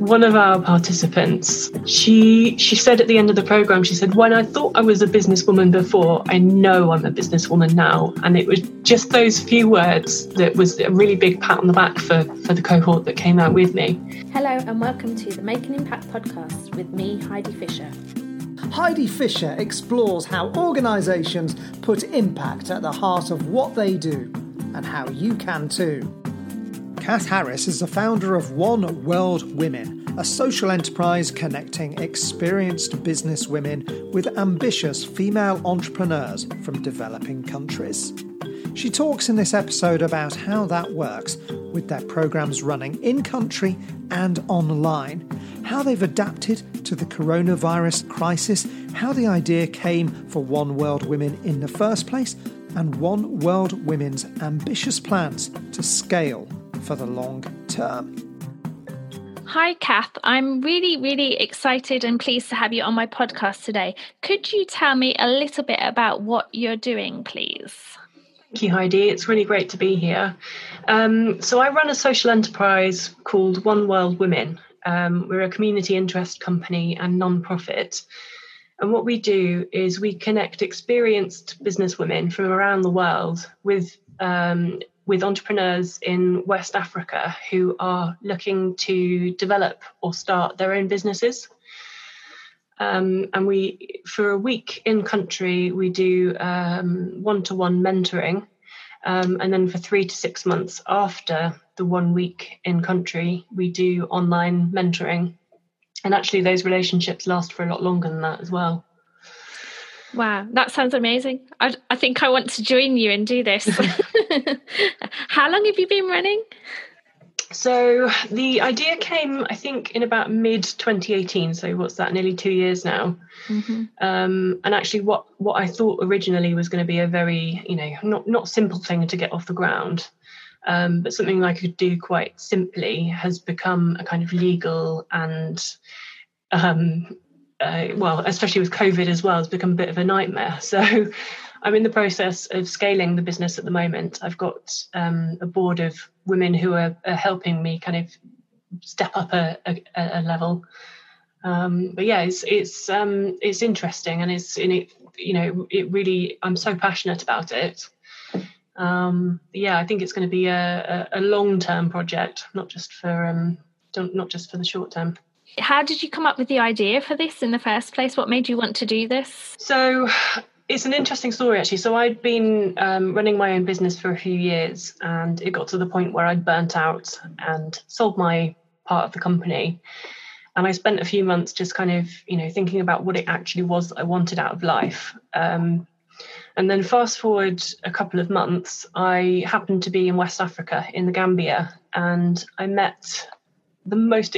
one of our participants, she she said at the end of the program, she said, "When I thought I was a businesswoman before, I know I'm a businesswoman now." And it was just those few words that was a really big pat on the back for for the cohort that came out with me. Hello and welcome to the Make an Impact podcast with me, Heidi Fisher. Heidi Fisher explores how organisations put impact at the heart of what they do and how you can too. Kath Harris is the founder of One World Women, a social enterprise connecting experienced business women with ambitious female entrepreneurs from developing countries. She talks in this episode about how that works with their programs running in country and online, how they've adapted to the coronavirus crisis, how the idea came for One World Women in the first place, and One World Women's ambitious plans to scale for the long term. Hi, Kath. I'm really, really excited and pleased to have you on my podcast today. Could you tell me a little bit about what you're doing, please? Thank you, Heidi. It's really great to be here. Um, so, I run a social enterprise called One World Women. Um, we're a community interest company and non-profit. And what we do is we connect experienced businesswomen from around the world with um, with entrepreneurs in West Africa who are looking to develop or start their own businesses. Um, and we, for a week in country, we do one to one mentoring. Um, and then for three to six months after the one week in country, we do online mentoring. And actually, those relationships last for a lot longer than that as well. Wow, that sounds amazing. I, I think I want to join you and do this. How long have you been running? So the idea came, I think, in about mid 2018. So what's that? Nearly two years now. Mm-hmm. Um, and actually, what what I thought originally was going to be a very, you know, not not simple thing to get off the ground, um, but something I could do quite simply has become a kind of legal and um, uh, well, especially with COVID as well, has become a bit of a nightmare. So I'm in the process of scaling the business at the moment. I've got um, a board of women who are, are, helping me kind of step up a, a, a level. Um, but yeah, it's it's um, it's interesting, and it's in it. You know, it really. I'm so passionate about it. Um, yeah, I think it's going to be a, a, long term project, not just for um, not just for the short term how did you come up with the idea for this in the first place? What made you want to do this? So, it's an interesting story actually. So, I'd been um, running my own business for a few years, and it got to the point where I'd burnt out and sold my part of the company. And I spent a few months just kind of, you know, thinking about what it actually was that I wanted out of life. Um, and then fast forward a couple of months, I happened to be in West Africa in the Gambia, and I met the most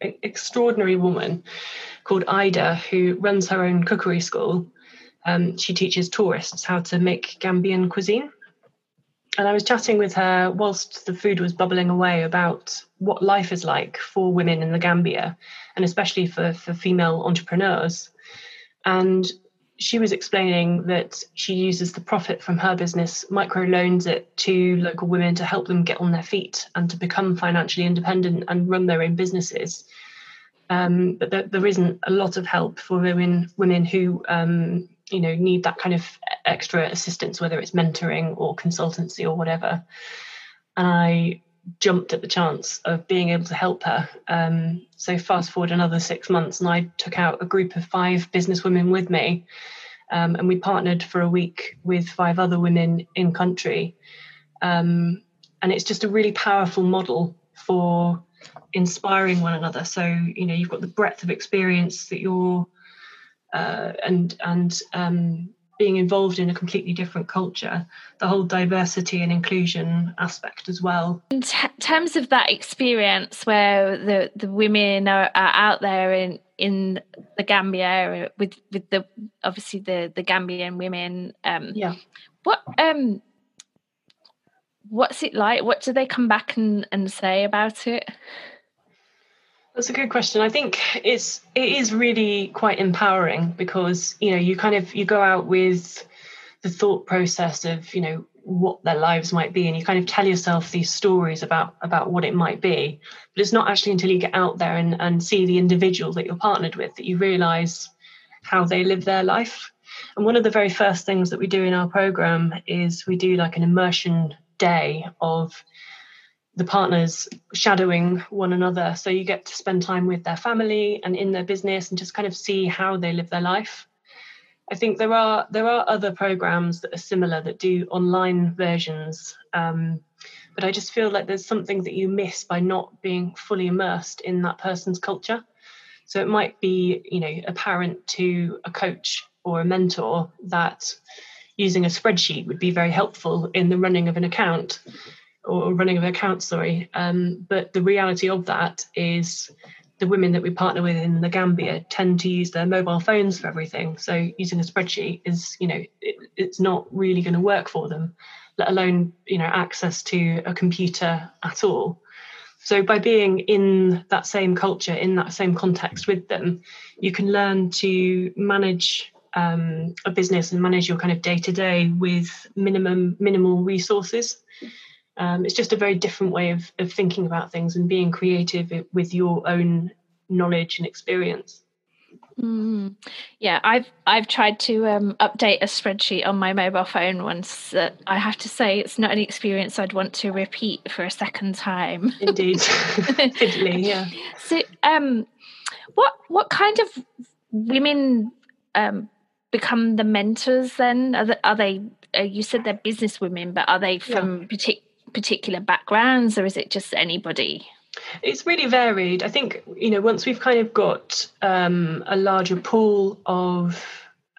extraordinary woman called Ida who runs her own cookery school. Um, she teaches tourists how to make Gambian cuisine. And I was chatting with her whilst the food was bubbling away about what life is like for women in the Gambia, and especially for, for female entrepreneurs. And she was explaining that she uses the profit from her business, micro loans it to local women to help them get on their feet and to become financially independent and run their own businesses. Um, but there, there isn't a lot of help for women women who um, you know need that kind of extra assistance, whether it's mentoring or consultancy or whatever. And I jumped at the chance of being able to help her. Um, so fast forward another six months, and I took out a group of five businesswomen with me, um, and we partnered for a week with five other women in country. Um, and it's just a really powerful model for inspiring one another. So you know you've got the breadth of experience that you're uh, and and um, being involved in a completely different culture, the whole diversity and inclusion aspect as well. In t- terms of that experience where the, the women are, are out there in, in the Gambia with, with the obviously the, the Gambian women, um, yeah. what um what's it like? What do they come back and, and say about it? That's a good question. I think it's it is really quite empowering because you know you kind of you go out with the thought process of you know what their lives might be and you kind of tell yourself these stories about about what it might be but it's not actually until you get out there and, and see the individual that you're partnered with that you realize how they live their life and one of the very first things that we do in our program is we do like an immersion day of the partners shadowing one another. So you get to spend time with their family and in their business and just kind of see how they live their life. I think there are there are other programs that are similar that do online versions, um, but I just feel like there's something that you miss by not being fully immersed in that person's culture. So it might be, you know, apparent to a coach or a mentor that using a spreadsheet would be very helpful in the running of an account or running of an account, sorry. Um, but the reality of that is the women that we partner with in the Gambia tend to use their mobile phones for everything. So using a spreadsheet is, you know, it, it's not really going to work for them, let alone, you know, access to a computer at all. So by being in that same culture, in that same context with them, you can learn to manage um, a business and manage your kind of day to day with minimum minimal resources. Um, it's just a very different way of, of thinking about things and being creative with your own knowledge and experience. Mm. Yeah, I've I've tried to um, update a spreadsheet on my mobile phone once. That I have to say, it's not an experience I'd want to repeat for a second time. Indeed, fiddly, yeah. So, um, what what kind of women um, become the mentors? Then are they? Are they uh, you said they're business women, but are they from yeah. partic- particular backgrounds, or is it just anybody? It's really varied. I think you know once we've kind of got um, a larger pool of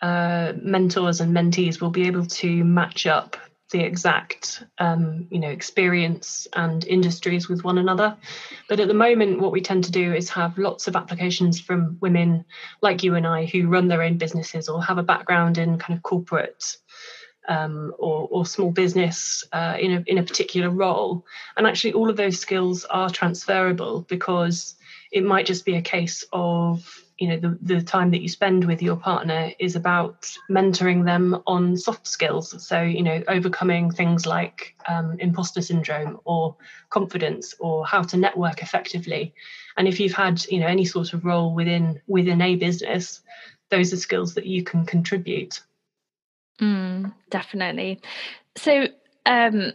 uh, mentors and mentees, we'll be able to match up the exact um, you know experience and industries with one another. But at the moment, what we tend to do is have lots of applications from women like you and I who run their own businesses or have a background in kind of corporate um, or, or, small business uh, in, a, in a particular role. And actually, all of those skills are transferable because it might just be a case of you know the, the time that you spend with your partner is about mentoring them on soft skills. So you know overcoming things like um, imposter syndrome or confidence or how to network effectively. And if you've had you know any sort of role within within a business those are skills that you can contribute Mm, definitely. So, um,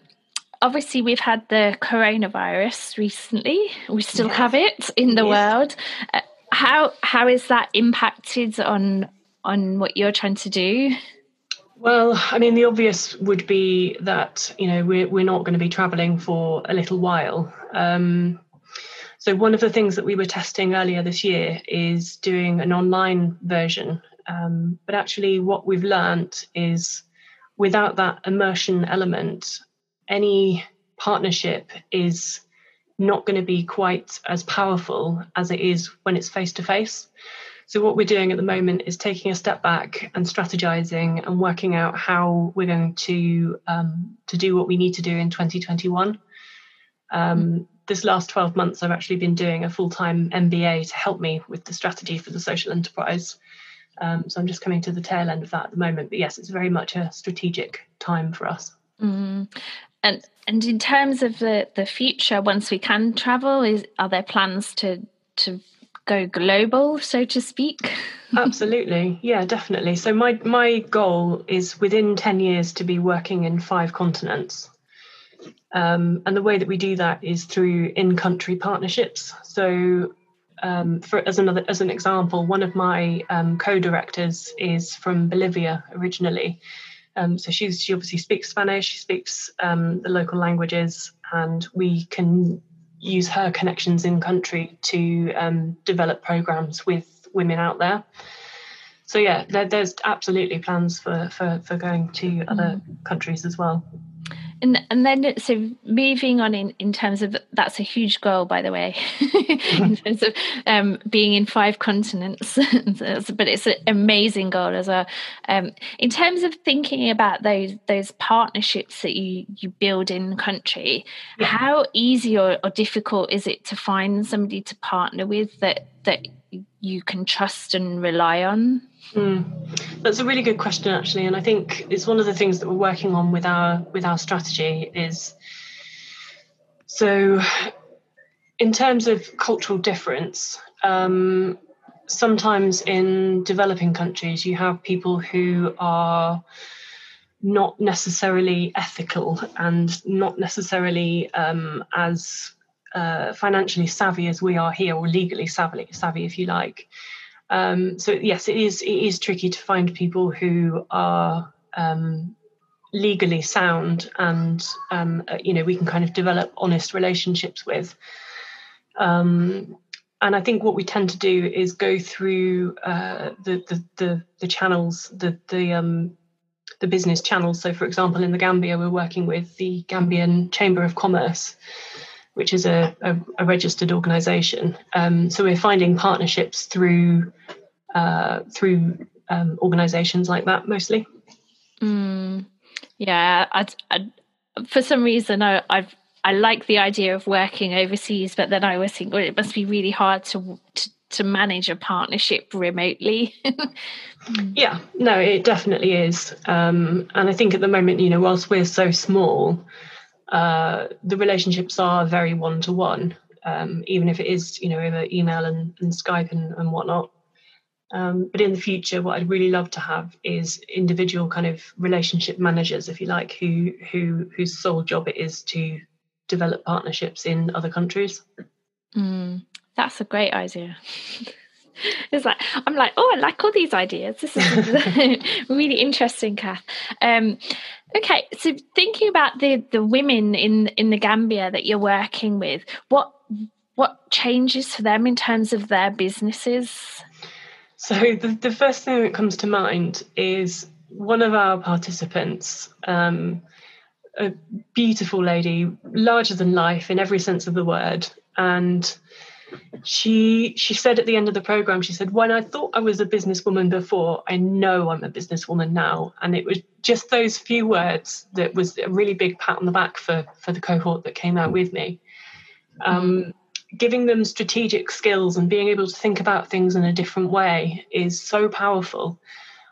obviously, we've had the coronavirus recently. We still yes. have it in the yes. world. Uh, how how is that impacted on on what you're trying to do? Well, I mean, the obvious would be that you know we're we're not going to be travelling for a little while. Um, so one of the things that we were testing earlier this year is doing an online version um, but actually, what we've learned is without that immersion element, any partnership is not going to be quite as powerful as it is when it's face to face. So what we're doing at the moment is taking a step back and strategizing and working out how we're going to um, to do what we need to do in 2021. Um. This last 12 months, I've actually been doing a full time MBA to help me with the strategy for the social enterprise. Um, so I'm just coming to the tail end of that at the moment. But yes, it's very much a strategic time for us. Mm. And and in terms of the the future, once we can travel, is are there plans to to go global, so to speak? Absolutely, yeah, definitely. So my my goal is within ten years to be working in five continents. Um, and the way that we do that is through in-country partnerships. So um, for as another as an example, one of my um, co-directors is from Bolivia originally. Um, so she's she obviously speaks Spanish. She speaks um, the local languages, and we can use her connections in country to um, develop programs with women out there. So yeah, there, there's absolutely plans for for for going to other mm. countries as well and and then so moving on in in terms of that's a huge goal by the way in terms of um, being in five continents but it's an amazing goal as well um, in terms of thinking about those those partnerships that you you build in country yeah. how easy or, or difficult is it to find somebody to partner with that that you can trust and rely on? Mm. That's a really good question, actually, and I think it's one of the things that we're working on with our with our strategy is so in terms of cultural difference. Um, sometimes in developing countries, you have people who are not necessarily ethical and not necessarily um, as uh, financially savvy as we are here, or legally savvy, savvy if you like. Um, so yes, it is it is tricky to find people who are um, legally sound and um, uh, you know we can kind of develop honest relationships with. Um, and I think what we tend to do is go through uh, the, the, the the channels, the the um, the business channels. So, for example, in the Gambia, we're working with the Gambian Chamber of Commerce, which is a, a, a registered organisation. Um, so, we're finding partnerships through uh, through um, organisations like that mostly. Mm, yeah, I, I, for some reason, I, I've I like the idea of working overseas, but then I always think, well, it must be really hard to to, to manage a partnership remotely. yeah, no, it definitely is. Um, and I think at the moment, you know, whilst we're so small, uh, the relationships are very one to one, even if it is, you know, over email and, and Skype and, and whatnot. Um, but in the future, what I'd really love to have is individual kind of relationship managers, if you like, who who whose sole job it is to develop partnerships in other countries. Mm, that's a great idea. it's like I'm like, oh, I like all these ideas. This is really interesting, Kath. Um, okay, so thinking about the the women in in the Gambia that you're working with, what what changes for them in terms of their businesses? So the, the first thing that comes to mind is one of our participants um, a beautiful lady, larger than life in every sense of the word. And she she said at the end of the program, she said, "When I thought I was a businesswoman before, I know I'm a businesswoman now." And it was just those few words that was a really big pat on the back for for the cohort that came out with me. Um, giving them strategic skills and being able to think about things in a different way is so powerful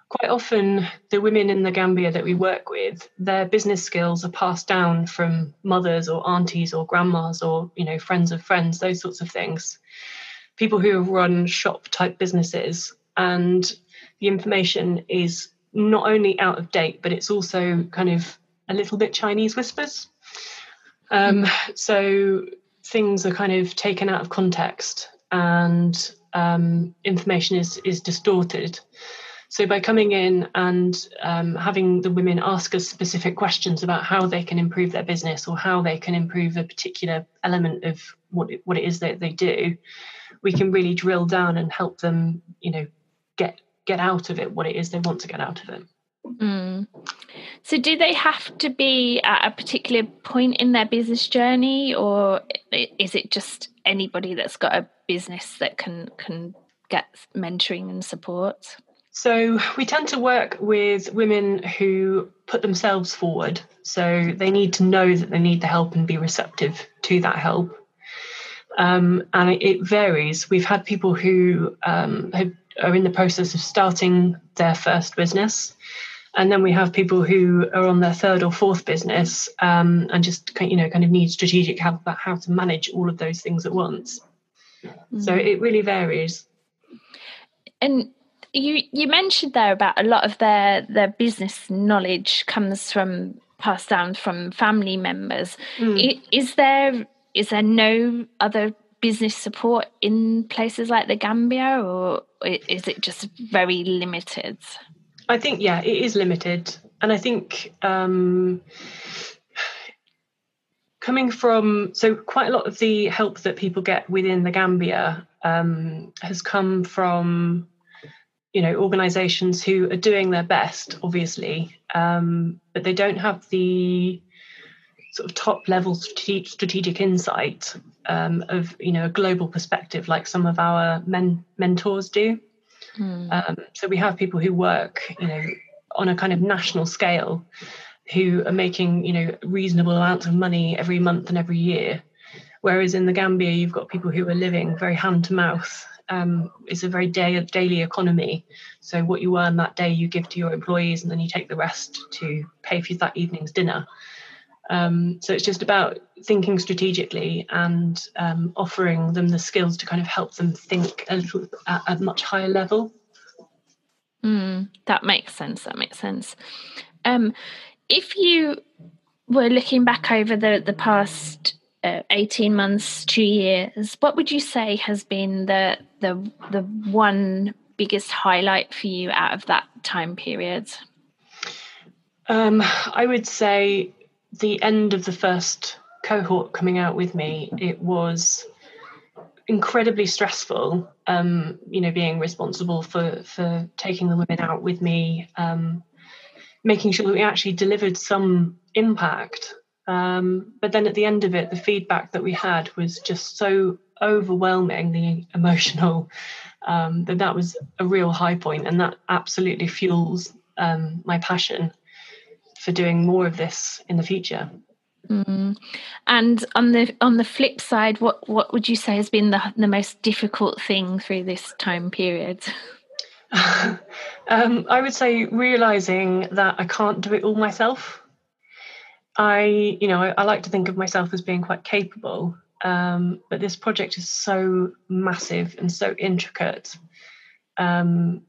quite often the women in the Gambia that we work with, their business skills are passed down from mothers or aunties or grandmas or you know friends of friends, those sorts of things. People who have run shop type businesses, and the information is not only out of date, but it's also kind of a little bit Chinese whispers. Um, so things are kind of taken out of context, and um, information is is distorted. So by coming in and um, having the women ask us specific questions about how they can improve their business or how they can improve a particular element of what it, what it is that they do, we can really drill down and help them, you know, get get out of it what it is they want to get out of it. Mm. So, do they have to be at a particular point in their business journey, or is it just anybody that's got a business that can can get mentoring and support? So we tend to work with women who put themselves forward. So they need to know that they need the help and be receptive to that help. Um, and it, it, varies. We've had people who um, have, are in the process of starting their first business. And then we have people who are on their third or fourth business um, and just you know kind of need strategic help about how to manage all of those things at once. Mm-hmm. So it really varies. And you you mentioned there about a lot of their their business knowledge comes from passed down from family members. Mm. Is there is there no other business support in places like the Gambia, or is it just very limited? I think yeah, it is limited, and I think. Um, coming from so quite a lot of the help that people get within the Gambia um, has come from you know organizations who are doing their best obviously um, but they don't have the sort of top level strategic insight um, of you know a global perspective like some of our men- mentors do mm. um, so we have people who work you know on a kind of national scale who are making you know reasonable amounts of money every month and every year Whereas in the Gambia, you've got people who are living very hand to mouth. Um, it's a very day, daily economy. So what you earn that day, you give to your employees, and then you take the rest to pay for that evening's dinner. Um, so it's just about thinking strategically and um, offering them the skills to kind of help them think a little at a much higher level. Mm, that makes sense. That makes sense. Um, if you were looking back over the the past uh, 18 months two years what would you say has been the the the one biggest highlight for you out of that time period? Um, i would say the end of the first cohort coming out with me it was incredibly stressful um, you know being responsible for for taking the women out with me um, making sure that we actually delivered some impact um, but then at the end of it, the feedback that we had was just so overwhelmingly emotional um, that that was a real high point, and that absolutely fuels um, my passion for doing more of this in the future. Mm. And on the on the flip side, what what would you say has been the the most difficult thing through this time period? um, I would say realizing that I can't do it all myself. I, you know, I, I, like to think of myself as being quite capable, um, but this project is so massive and so intricate um,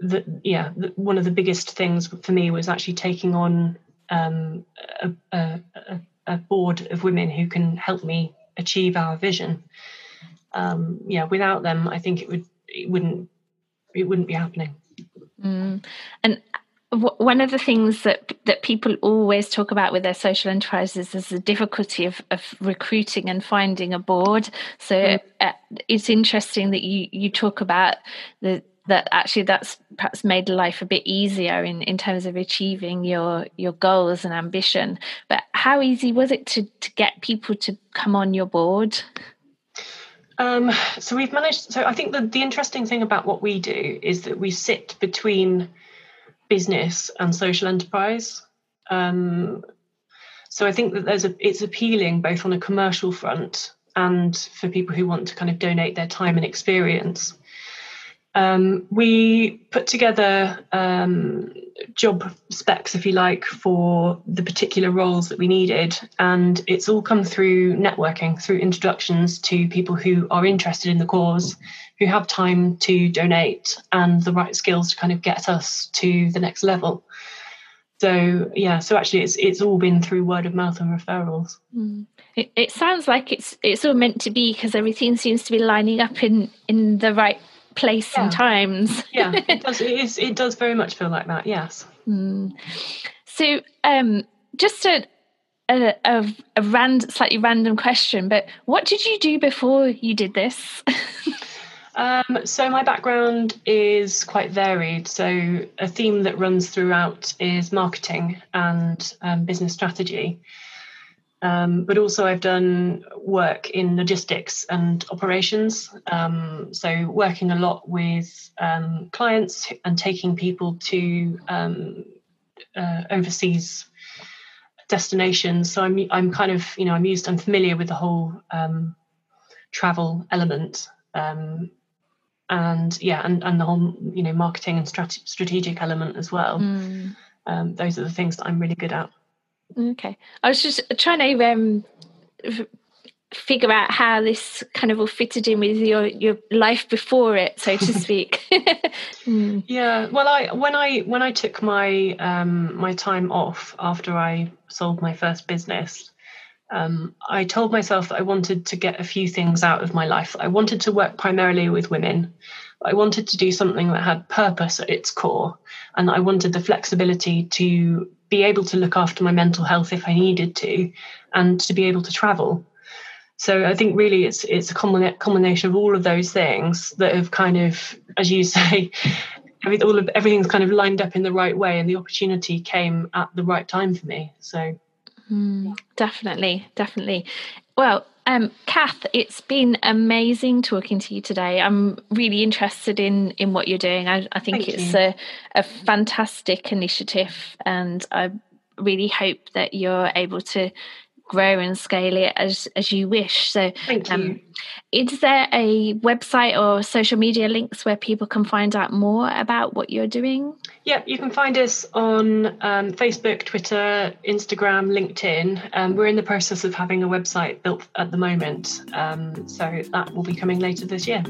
that, yeah, one of the biggest things for me was actually taking on um, a, a, a, board of women who can help me achieve our vision. Um, yeah, without them, I think it would, it wouldn't, it wouldn't be happening. Mm. And one of the things that that people always talk about with their social enterprises is the difficulty of, of recruiting and finding a board. So mm. uh, it's interesting that you you talk about the that actually that's perhaps made life a bit easier in, in terms of achieving your your goals and ambition. But how easy was it to to get people to come on your board? Um, so we've managed. So I think the the interesting thing about what we do is that we sit between business and social enterprise. Um, so I think that there's a it's appealing both on a commercial front and for people who want to kind of donate their time and experience. Um, we put together um, job specs, if you like, for the particular roles that we needed, and it's all come through networking, through introductions to people who are interested in the cause, who have time to donate, and the right skills to kind of get us to the next level. So yeah, so actually, it's it's all been through word of mouth and referrals. Mm. It, it sounds like it's it's all meant to be because everything seems to be lining up in in the right place yeah. and times. yeah, it does. It, is, it does very much feel like that. Yes. Mm. So, um, just a a, a, a rand, slightly random question, but what did you do before you did this? um, so my background is quite varied. So a theme that runs throughout is marketing and um, business strategy. Um, but also, I've done work in logistics and operations. Um, so, working a lot with um, clients and taking people to um, uh, overseas destinations. So, I'm I'm kind of you know I'm used I'm familiar with the whole um, travel element. Um, and yeah, and, and the whole you know marketing and strat- strategic element as well. Mm. those are the things that I'm really good at. Okay. I was just trying to um, figure out how this kind of all fitted in with your your life before it, so to speak. mm. Yeah. Well, I when I when I took my um, my time off after I sold my first business, um, I told myself that I wanted to get a few things out of my life. I wanted to work primarily with women. I wanted to do something that had purpose at its core, and I wanted the flexibility to be able to look after my mental health if I needed to, and to be able to travel. So I think really it's it's a combination of all of those things that have kind of, as you say, all of everything's kind of lined up in the right way, and the opportunity came at the right time for me. So mm, definitely, definitely. Well, um, Kath, it's been amazing talking to you today. I'm really interested in in what you're doing. I, I think Thank it's a, a fantastic initiative, and I really hope that you're able to grow and scale it as as you wish. So, thank you. Is there a website or social media links where people can find out more about what you're doing? Yeah, you can find us on um, Facebook, Twitter, Instagram, LinkedIn. Um, we're in the process of having a website built at the moment, um, so that will be coming later this year.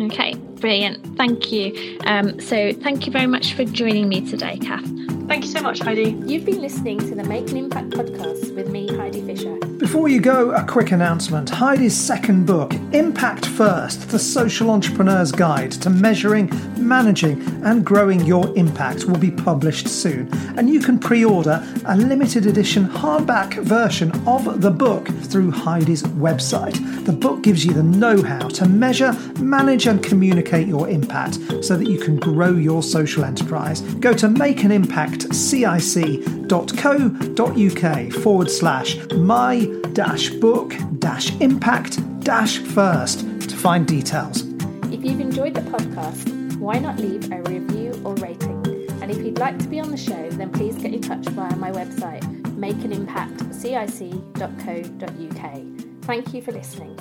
Okay, brilliant. Thank you. Um, so, thank you very much for joining me today, Kath. Thank you so much, Heidi. You've been listening to the Make an Impact podcast with me, Heidi Fisher. Before you go, a quick announcement. Heidi's second book, Impact First The Social Entrepreneur's Guide to Measuring, Managing, and Growing Your Impact, will be published soon. And you can pre order a limited edition hardback version of the book through Heidi's website. The book gives you the know how to measure, manage, and communicate your impact so that you can grow your social enterprise. Go to Make an Impact cic.co.uk forward slash my dash book dash impact dash first to find details. If you've enjoyed the podcast, why not leave a review or rating? And if you'd like to be on the show, then please get in touch via my website, makeanimpactcic.co.uk. Thank you for listening.